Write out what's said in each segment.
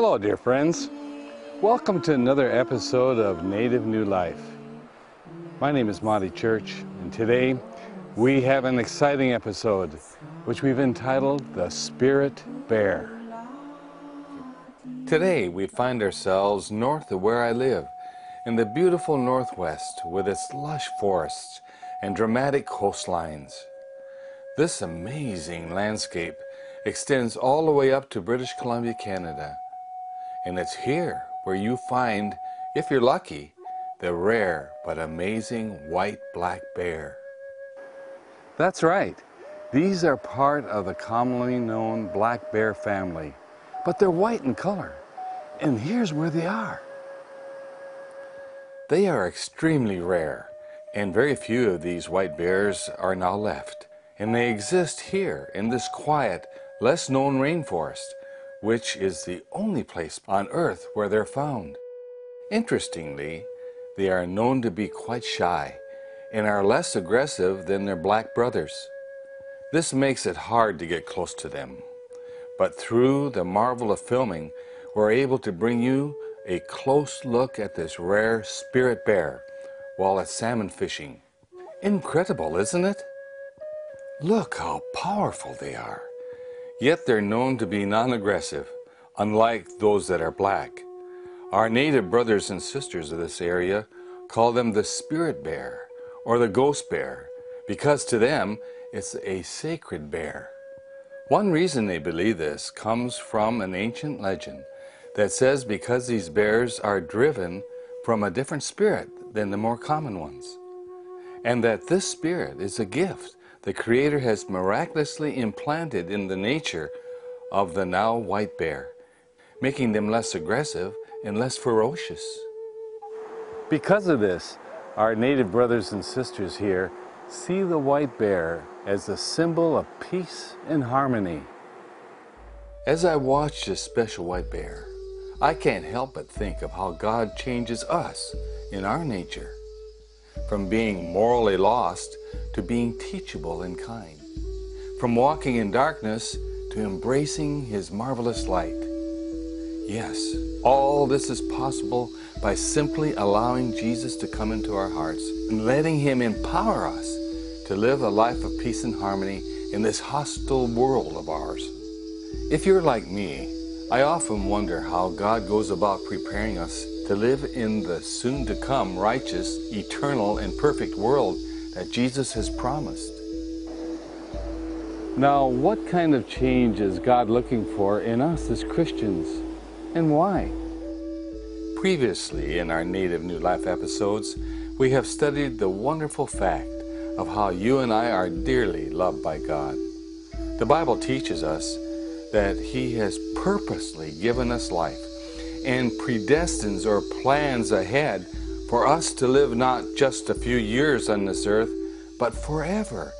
Hello, dear friends. Welcome to another episode of Native New Life. My name is Monte Church, and today we have an exciting episode which we've entitled The Spirit Bear. Today we find ourselves north of where I live, in the beautiful Northwest with its lush forests and dramatic coastlines. This amazing landscape extends all the way up to British Columbia, Canada. And it's here where you find, if you're lucky, the rare but amazing white black bear. That's right. These are part of the commonly known black bear family, but they're white in color. And here's where they are. They are extremely rare, and very few of these white bears are now left. And they exist here in this quiet, less known rainforest, which is the only place on earth where they're found. Interestingly, they are known to be quite shy and are less aggressive than their black brothers. This makes it hard to get close to them. But through the marvel of filming, we're able to bring you a close look at this rare spirit bear while at salmon fishing. Incredible, isn't it? Look how powerful they are. Yet they're known to be non-aggressive, unlike those that are black. Our native brothers and sisters of this area call them the spirit bear or the ghost bear because to them it's a sacred bear. One reason they believe this comes from an ancient legend that says because these bears are driven from a different spirit than the more common ones, and that this spirit is a gift the Creator has miraculously implanted in the nature of the now white bear, making them less aggressive and less ferocious. Because of this, our native brothers and sisters here see the white bear as a symbol of peace and harmony. As I watch this special white bear, I can't help but think of how God changes us in our nature, from being morally lost to being teachable and kind, from walking in darkness to embracing His marvelous light. Yes, all this is possible by simply allowing Jesus to come into our hearts and letting Him empower us to live a life of peace and harmony in this hostile world of ours. If you're like me, I often wonder how God goes about preparing us to live in the soon to come righteous, eternal, and perfect world that Jesus has promised. Now, what kind of change is God looking for in us as Christians, and why? Previously, in our Native New Life episodes, we have studied the wonderful fact of how you and I are dearly loved by God. The Bible teaches us that He has purposely given us life and predestines or plans ahead for us to live not just a few years on this earth, but forever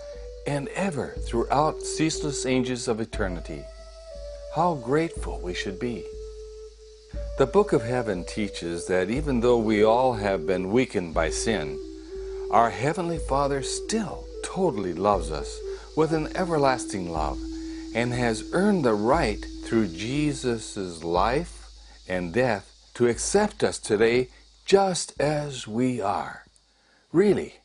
and ever throughout ceaseless ages of eternity. How grateful we should be. The Book of Heaven teaches that even though we all have been weakened by sin, our Heavenly Father still totally loves us with an everlasting love and has earned the right through Jesus' life and death to accept us today just as we are. Really,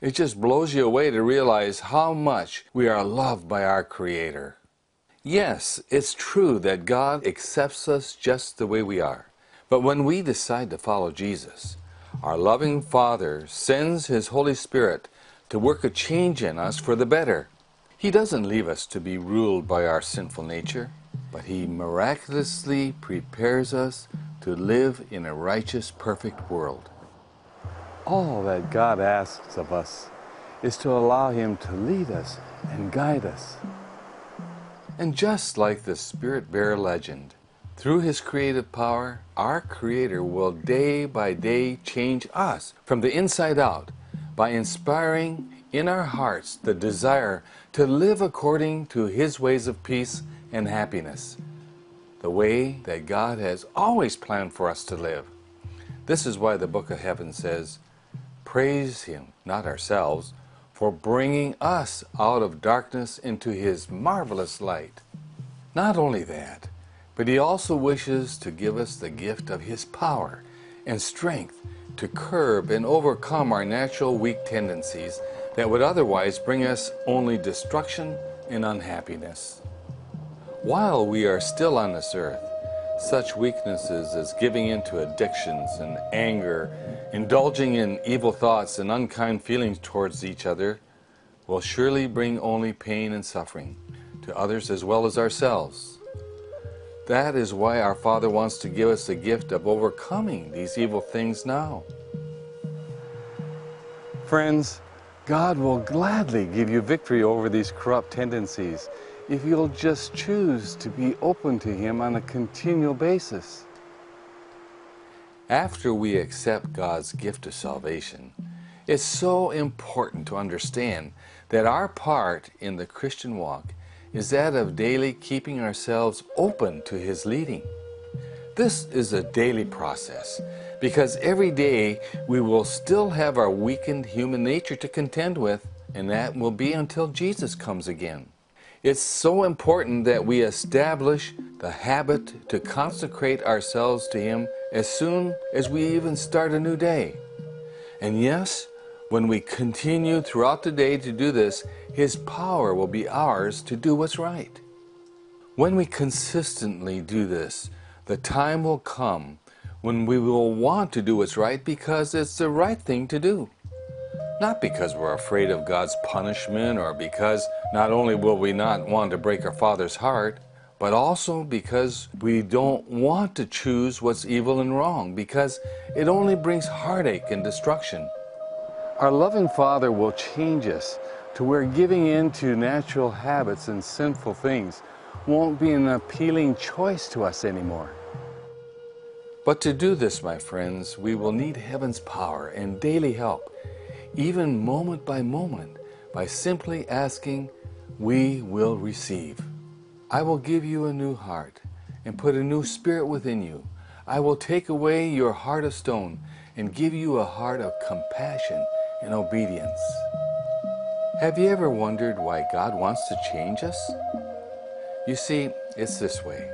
it just blows you away to realize how much we are loved by our Creator. Yes, it's true that God accepts us just the way we are. But when we decide to follow Jesus, our loving Father sends His Holy Spirit to work a change in us for the better. He doesn't leave us to be ruled by our sinful nature, but He miraculously prepares us to live in a righteous, perfect world. All that God asks of us is to allow Him to lead us and guide us. And just like the Spirit Bear legend, through His creative power, our Creator will day by day change us from the inside out by inspiring in our hearts the desire to live according to His ways of peace and happiness, the way that God has always planned for us to live. This is why the Book of Heaven says, praise Him, not ourselves, for bringing us out of darkness into His marvelous light. Not only that, but He also wishes to give us the gift of His power and strength to curb and overcome our natural weak tendencies that would otherwise bring us only destruction and unhappiness. While we are still on this earth, such weaknesses as giving in to addictions and anger, indulging in evil thoughts and unkind feelings towards each other, will surely bring only pain and suffering to others as well as ourselves. That is why our Father wants to give us the gift of overcoming these evil things now. Friends, God will gladly give you victory over these corrupt tendencies if you'll just choose to be open to Him on a continual basis. After we accept God's gift of salvation, it's so important to understand that our part in the Christian walk is that of daily keeping ourselves open to His leading. This is a daily process because every day we will still have our weakened human nature to contend with, and that will be until Jesus comes again. It's so important that we establish the habit to consecrate ourselves to Him as soon as we even start a new day. And yes, when we continue throughout the day to do this, His power will be ours to do what's right. When we consistently do this, the time will come when we will want to do what's right because it's the right thing to do. Not because we're afraid of God's punishment or because not only will we not want to break our Father's heart, but also because we don't want to choose what's evil and wrong because it only brings heartache and destruction. Our loving Father will change us to where giving in to natural habits and sinful things won't be an appealing choice to us anymore. But to do this, my friends, we will need heaven's power and daily help, even moment by moment, by simply asking, we will receive. I will give you a new heart and put a new spirit within you. I will take away your heart of stone and give you a heart of compassion and obedience. Have you ever wondered why God wants to change us? You see, it's this way.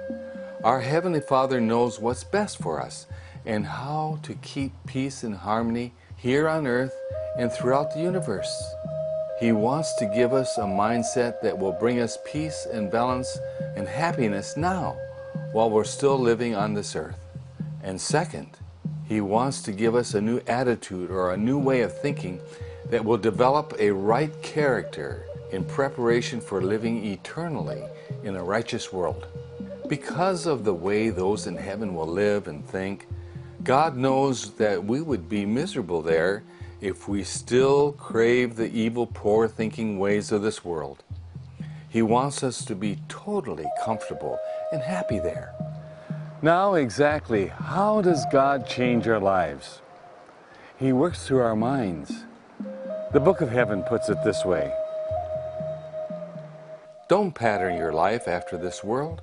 Our Heavenly Father knows what's best for us and how to keep peace and harmony here on earth and throughout the universe. He wants to give us a mindset that will bring us peace and balance and happiness now while we're still living on this earth. And second, he wants to give us a new attitude or a new way of thinking that will develop a right character in preparation for living eternally in a righteous world. Because of the way those in heaven will live and think, God knows that we would be miserable there if we still crave the evil, poor thinking ways of this world. He wants us to be totally comfortable and happy there. Now, exactly how does God change our lives? He works through our minds. The Book of Heaven puts it this way Don't pattern your life after this world,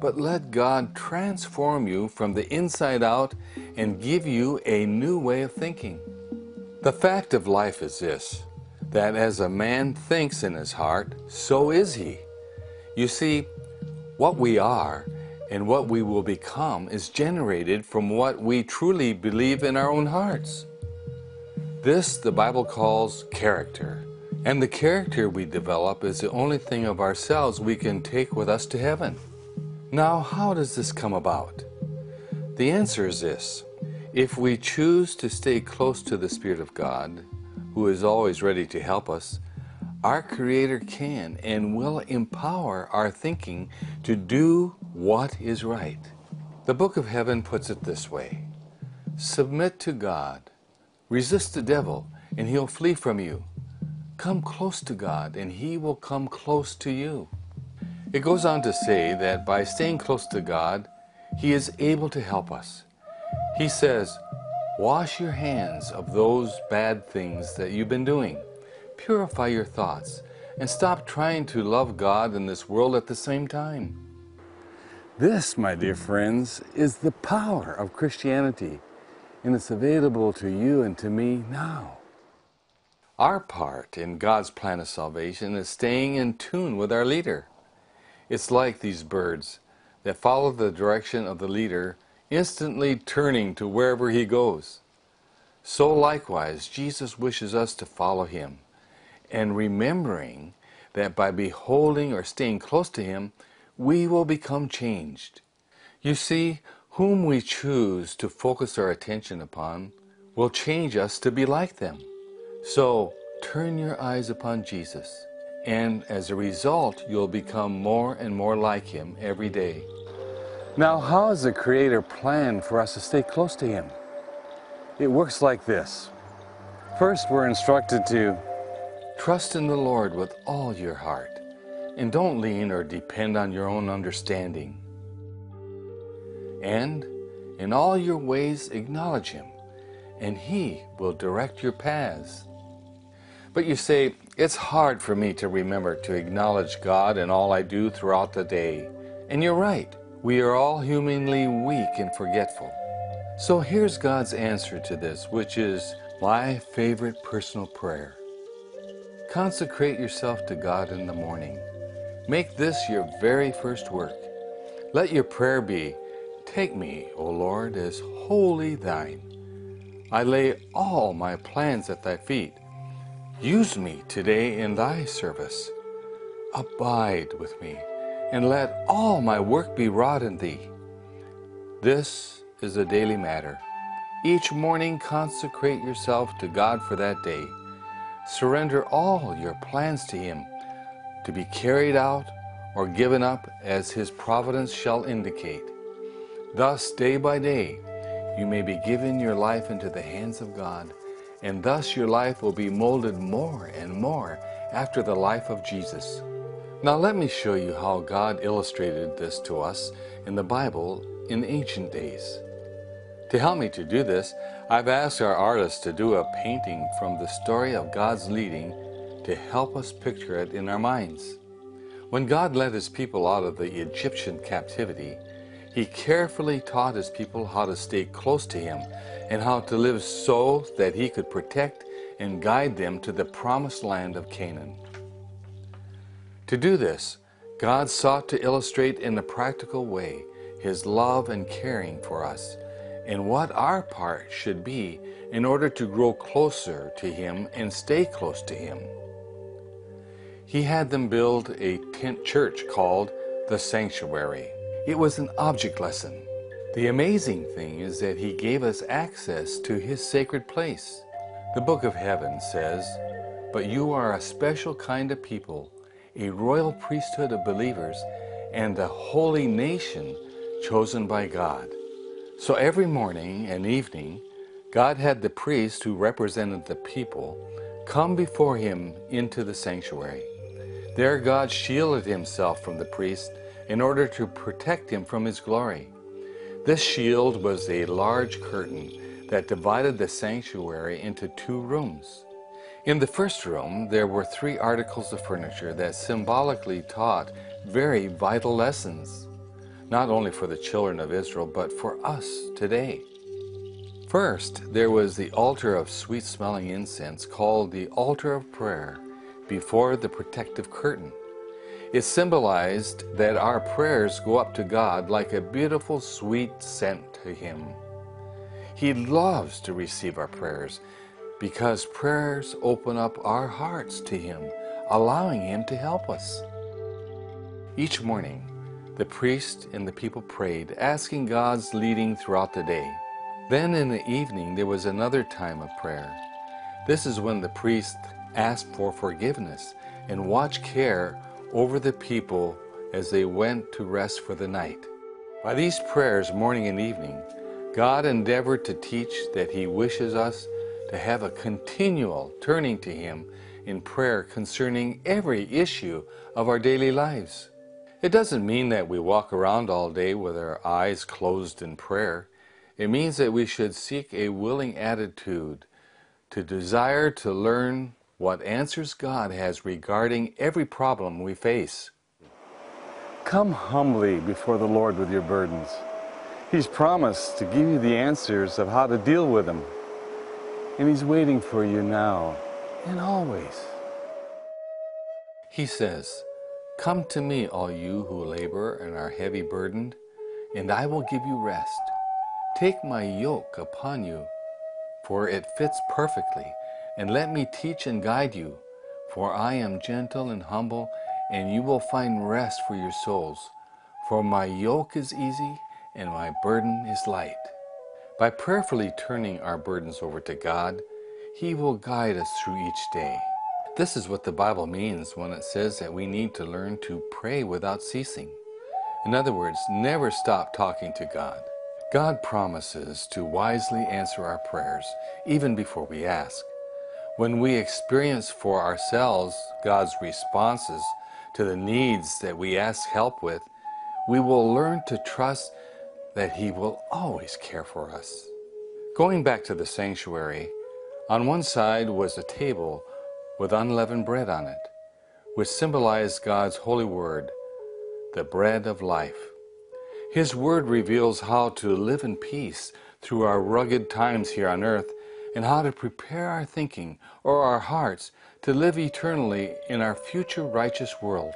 but let God transform you from the inside out and give you a new way of thinking. The fact of life is this that as a man thinks in his heart, so is he. You see, what we are and what we will become is generated from what we truly believe in our own hearts. This the Bible calls character. And the character we develop is the only thing of ourselves we can take with us to heaven. Now, how does this come about? The answer is this. If we choose to stay close to the Spirit of God, who is always ready to help us, our Creator can and will empower our thinking to do what is right. The Book of Heaven puts it this way Submit to God, resist the devil, and he'll flee from you. Come close to God, and he will come close to you. It goes on to say that by staying close to God, he is able to help us. He says, Wash your hands of those bad things that you've been doing Purify your thoughts and stop trying to love God and this world at the same time. This, my dear friends, is the power of Christianity, and it's available to you and to me now. Our part in God's plan of salvation is staying in tune with our leader. It's like these birds that follow the direction of the leader, instantly turning to wherever he goes. So likewise, Jesus wishes us to follow him, and remembering that by beholding or staying close to him, we will become changed. You see, whom we choose to focus our attention upon will change us to be like them. So turn your eyes upon Jesus, and as a result, you'll become more and more like Him every day. Now, how has the Creator planned for us to stay close to Him? It works like this. First, we're instructed to trust in the Lord with all your heart, and don't lean or depend on your own understanding. And in all your ways, acknowledge Him, and He will direct your paths. But you say, it's hard for me to remember to acknowledge God in all I do throughout the day. And you're right. We are all humanly weak and forgetful. So here's God's answer to this, which is my favorite personal prayer. Consecrate yourself to God in the morning. Make this your very first work. Let your prayer be, Take me, O Lord, as wholly thine. I lay all my plans at thy feet. Use me today in thy service. Abide with me, and let all my work be wrought in thee. This is a daily matter. Each morning consecrate yourself to God for that day. Surrender all your plans to Him to be carried out or given up as His providence shall indicate. Thus, day by day, you may be given your life into the hands of God and thus your life will be molded more and more after the life of Jesus. Now let me show you how God illustrated this to us in the Bible in ancient days. To help me to do this, I've asked our artist to do a painting from the story of God's leading to help us picture it in our minds. When God led his people out of the Egyptian captivity, he carefully taught his people how to stay close to him and how to live so that he could protect and guide them to the promised land of Canaan. To do this, God sought to illustrate in a practical way his love and caring for us and what our part should be in order to grow closer to him and stay close to him. He had them build a tent church called the sanctuary. It was an object lesson. The amazing thing is that he gave us access to his sacred place. The book of heaven says, But you are a special kind of people, a royal priesthood of believers, and a holy nation chosen by God. So every morning and evening, God had the priest who represented the people come before him into the sanctuary. There God shielded himself from the priest in order to protect him from his glory. This shield was a large curtain that divided the sanctuary into two rooms. In the first room, there were three articles of furniture that symbolically taught very vital lessons, not only for the children of Israel, but for us today. First, there was the altar of sweet smelling incense called the altar of prayer before the protective curtain. It symbolized that our prayers go up to God like a beautiful sweet scent to Him. He loves to receive our prayers because prayers open up our hearts to Him, allowing Him to help us. Each morning, the priest and the people prayed, asking God's leading throughout the day. Then in the evening, there was another time of prayer. This is when the priest asked for forgiveness and watched care over the people as they went to rest for the night. By these prayers, morning and evening, God endeavored to teach that He wishes us to have a continual turning to Him in prayer concerning every issue of our daily lives. It doesn't mean that we walk around all day with our eyes closed in prayer. It means that we should seek a willing attitude to desire to learn what answers God has regarding every problem we face. Come humbly before the Lord with your burdens. He's promised to give you the answers of how to deal with them. And He's waiting for you now and always. He says, Come to me, all you who labor and are heavy burdened, and I will give you rest. Take my yoke upon you, for it fits perfectly, and let me teach and guide you, for I am gentle and humble, and you will find rest for your souls. For my yoke is easy and my burden is light. By prayerfully turning our burdens over to God, He will guide us through each day. This is what the Bible means when it says that we need to learn to pray without ceasing. In other words, never stop talking to God. God promises to wisely answer our prayers, even before we ask. When we experience for ourselves God's responses to the needs that we ask help with, we will learn to trust that He will always care for us. Going back to the sanctuary, on one side was a table with unleavened bread on it, which symbolized God's holy word, the bread of life. His word reveals how to live in peace through our rugged times here on earth and how to prepare our thinking or our hearts to live eternally in our future righteous world.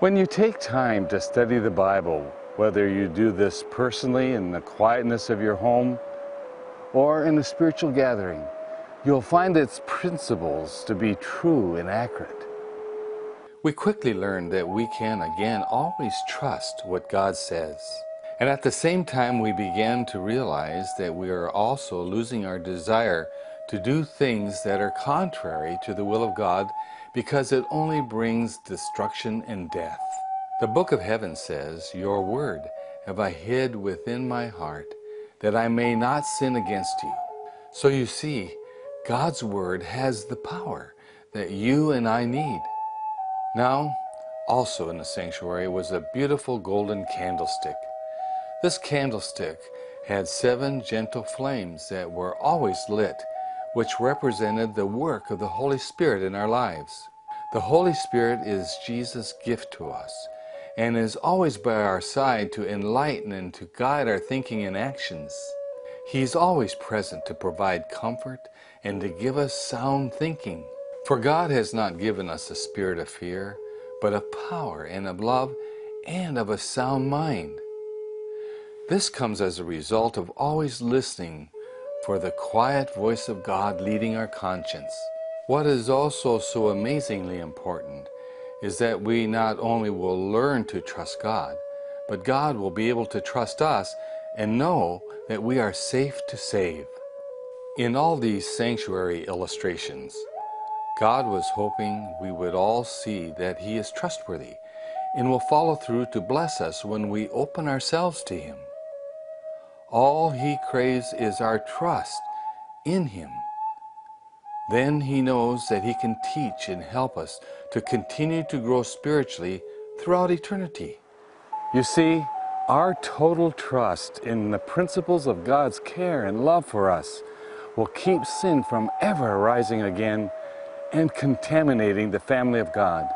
When you take time to study the Bible, whether you do this personally in the quietness of your home or in a spiritual gathering, you'll find its principles to be true and accurate. We quickly learn that we can again always trust what God says. And at the same time, we begin to realize that we are also losing our desire to do things that are contrary to the will of God because it only brings destruction and death. The book of heaven says, Your word have I hid within my heart, that I may not sin against you. So you see, God's word has the power that you and I need. Now, also in the sanctuary was a beautiful golden candlestick. This candlestick had seven gentle flames that were always lit, which represented the work of the Holy Spirit in our lives. The Holy Spirit is Jesus' gift to us and is always by our side to enlighten and to guide our thinking and actions. He is always present to provide comfort and to give us sound thinking. For God has not given us a spirit of fear, but of power and of love and of a sound mind. This comes as a result of always listening for the quiet voice of God leading our conscience. What is also so amazingly important is that we not only will learn to trust God, but God will be able to trust us and know that we are safe to save. In all these sanctuary illustrations, God was hoping we would all see that He is trustworthy and will follow through to bless us when we open ourselves to Him. All He craves is our trust in Him. Then He knows that He can teach and help us to continue to grow spiritually throughout eternity. You see, our total trust in the principles of God's care and love for us will keep sin from ever rising again and contaminating the family of God.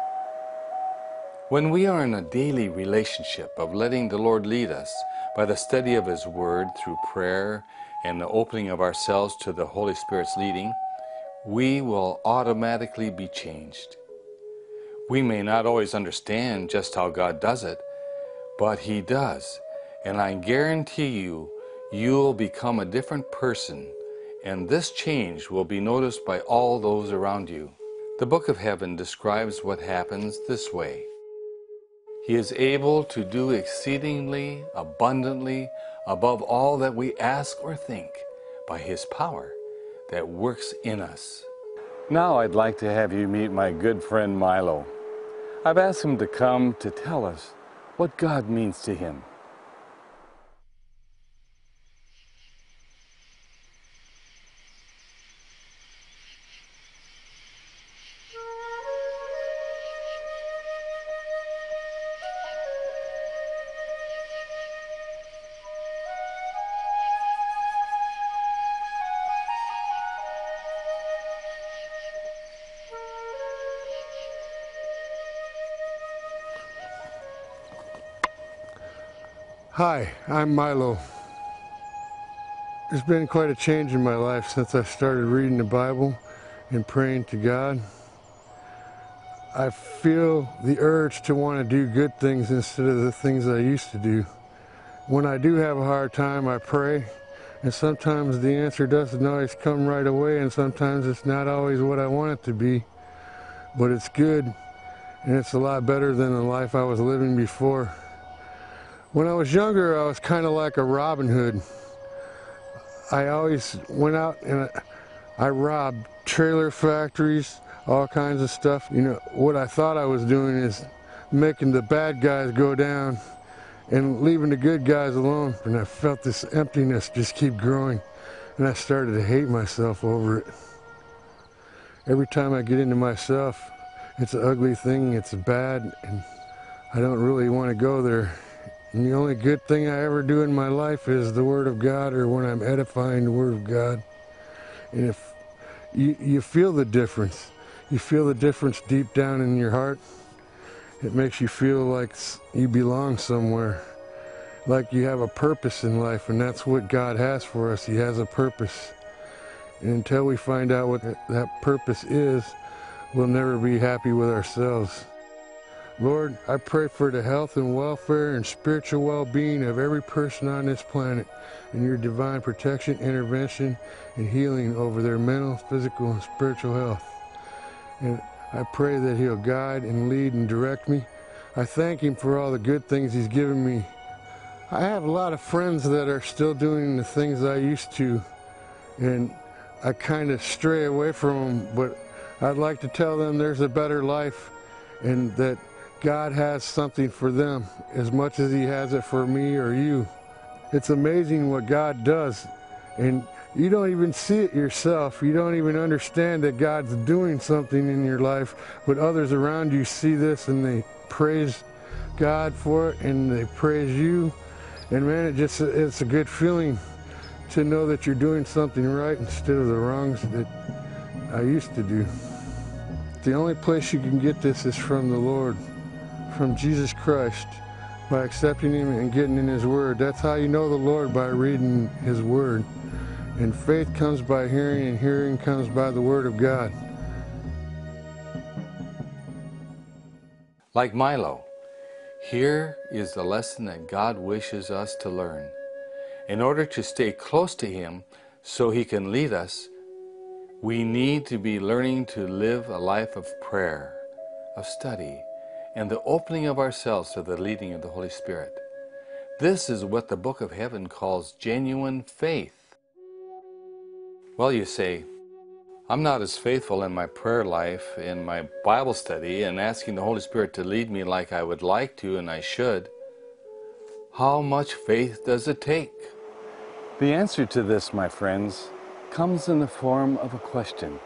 When we are in a daily relationship of letting the Lord lead us by the study of His Word through prayer and the opening of ourselves to the Holy Spirit's leading, we will automatically be changed. We may not always understand just how God does it, but He does. And I guarantee you, you'll become a different person and this change will be noticed by all those around you. The Book of Heaven describes what happens this way. He is able to do exceedingly abundantly above all that we ask or think by His power that works in us. Now I'd like to have you meet my good friend Milo. I've asked him to come to tell us what God means to him. Hi, I'm Milo. There's been quite a change in my life since I started reading the Bible and praying to God, I feel the urge to want to do good things instead of the things I used to do. When I do have a hard time, I pray, and sometimes the answer doesn't always come right away, and sometimes it's not always what I want it to be, but it's good, and it's a lot better than the life I was living before. When I was younger, I was kind of like a Robin Hood. I always went out and I robbed trailer factories, all kinds of stuff. You know, what I thought I was doing is making the bad guys go down and leaving the good guys alone. And I felt this emptiness just keep growing. And I started to hate myself over it. Every time I get into myself, it's an ugly thing, it's bad, and I don't really want to go there. And the only good thing I ever do in my life is the Word of God or when I'm edifying the Word of God. And if you, you feel the difference, you feel the difference deep down in your heart, it makes you feel like you belong somewhere, like you have a purpose in life, and that's what God has for us. He has a purpose. And until we find out what that purpose is, we'll never be happy with ourselves. Lord, I pray for the health and welfare and spiritual well-being of every person on this planet and your divine protection, intervention, and healing over their mental, physical, and spiritual health. And I pray that he'll guide and lead and direct me. I thank him for all the good things he's given me. I have a lot of friends that are still doing the things I used to, and I kind of stray away from them, but I'd like to tell them there's a better life and that God has something for them as much as he has it for me or you. It's amazing what God does. And you don't even see it yourself. You don't even understand that God's doing something in your life, but others around you see this and they praise God for it and they praise you. And man, it just it's a good feeling to know that you're doing something right instead of the wrongs that I used to do. The only place you can get this is from the Lord from Jesus Christ by accepting Him and getting in His Word. That's how you know the Lord by reading His Word. And faith comes by hearing, and hearing comes by the Word of God. Like Milo, here is the lesson that God wishes us to learn. In order to stay close to Him so He can lead us, we need to be learning to live a life of prayer, of study, and the opening of ourselves to the leading of the Holy Spirit. This is what the Book of Heaven calls genuine faith. Well, you say, I'm not as faithful in my prayer life, in my Bible study, and asking the Holy Spirit to lead me like I would like to and I should. How much faith does it take? The answer to this, my friends, comes in the form of a question.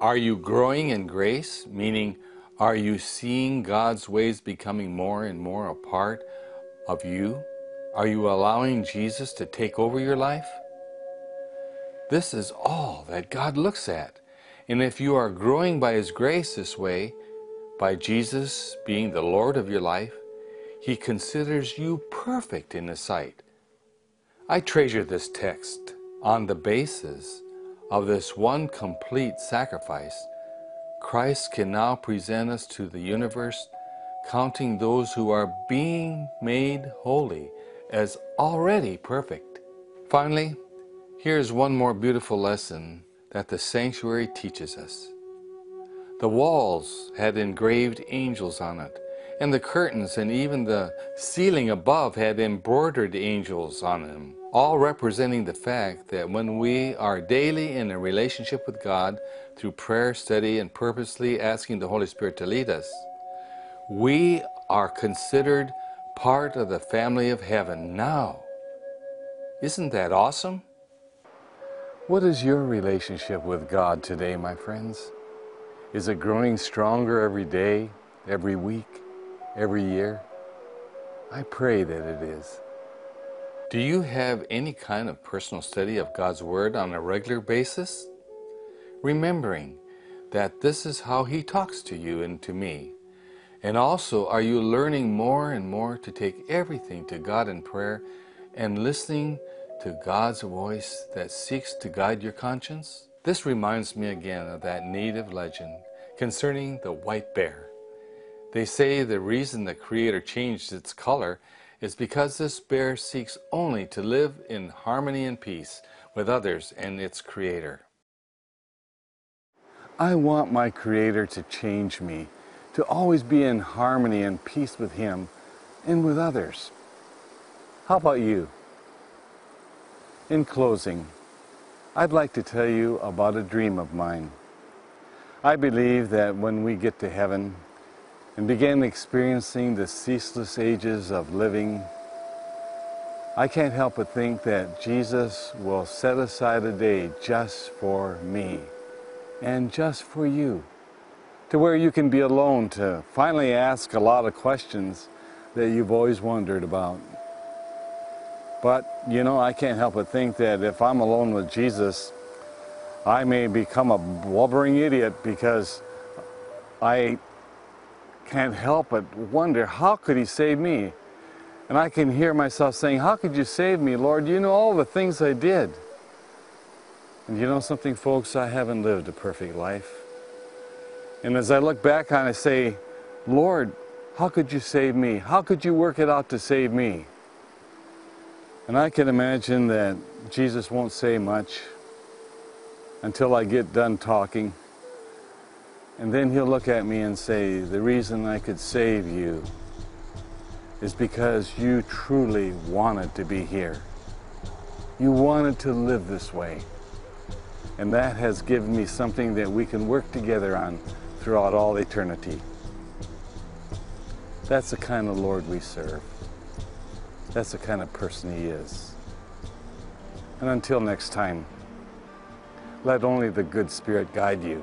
Are you growing in grace, meaning are you seeing God's ways becoming more and more a part of you? Are you allowing Jesus to take over your life? This is all that God looks at. And if you are growing by His grace this way, by Jesus being the Lord of your life, He considers you perfect in His sight. I treasure this text on the basis of this one complete sacrifice Christ can now present us to the universe, counting those who are being made holy as already perfect. Finally, here's one more beautiful lesson that the sanctuary teaches us. The walls had engraved angels on it, and the curtains and even the ceiling above had embroidered angels on them all representing the fact that when we are daily in a relationship with God through prayer, study, and purposely asking the Holy Spirit to lead us, we are considered part of the family of heaven now. Isn't that awesome? What is your relationship with God today, my friends? Is it growing stronger every day, every week, every year? I pray that it is. Do you have any kind of personal study of God's Word on a regular basis? Remembering that this is how He talks to you and to me. And also, are you learning more and more to take everything to God in prayer and listening to God's voice that seeks to guide your conscience? This reminds me again of that native legend concerning the white bear. They say the reason the Creator changed its color is because this bear seeks only to live in harmony and peace with others and its Creator. I want my Creator to change me, to always be in harmony and peace with Him and with others. How about you? In closing, I'd like to tell you about a dream of mine. I believe that when we get to heaven and begin experiencing the ceaseless ages of living, I can't help but think that Jesus will set aside a day just for me and just for you, to where you can be alone to finally ask a lot of questions that you've always wondered about. But, you know, I can't help but think that if I'm alone with Jesus, I may become a blubbering idiot because I can't help but wonder how could he save me? And I can hear myself saying, How could you save me, Lord? You know all the things I did. And you know something, folks? I haven't lived a perfect life. And as I look back on it, I say, Lord, how could you save me? How could you work it out to save me? And I can imagine that Jesus won't say much until I get done talking. And then he'll look at me and say, The reason I could save you is because you truly wanted to be here. You wanted to live this way. And that has given me something that we can work together on throughout all eternity. That's the kind of Lord we serve. That's the kind of person he is. And until next time, let only the good Spirit guide you.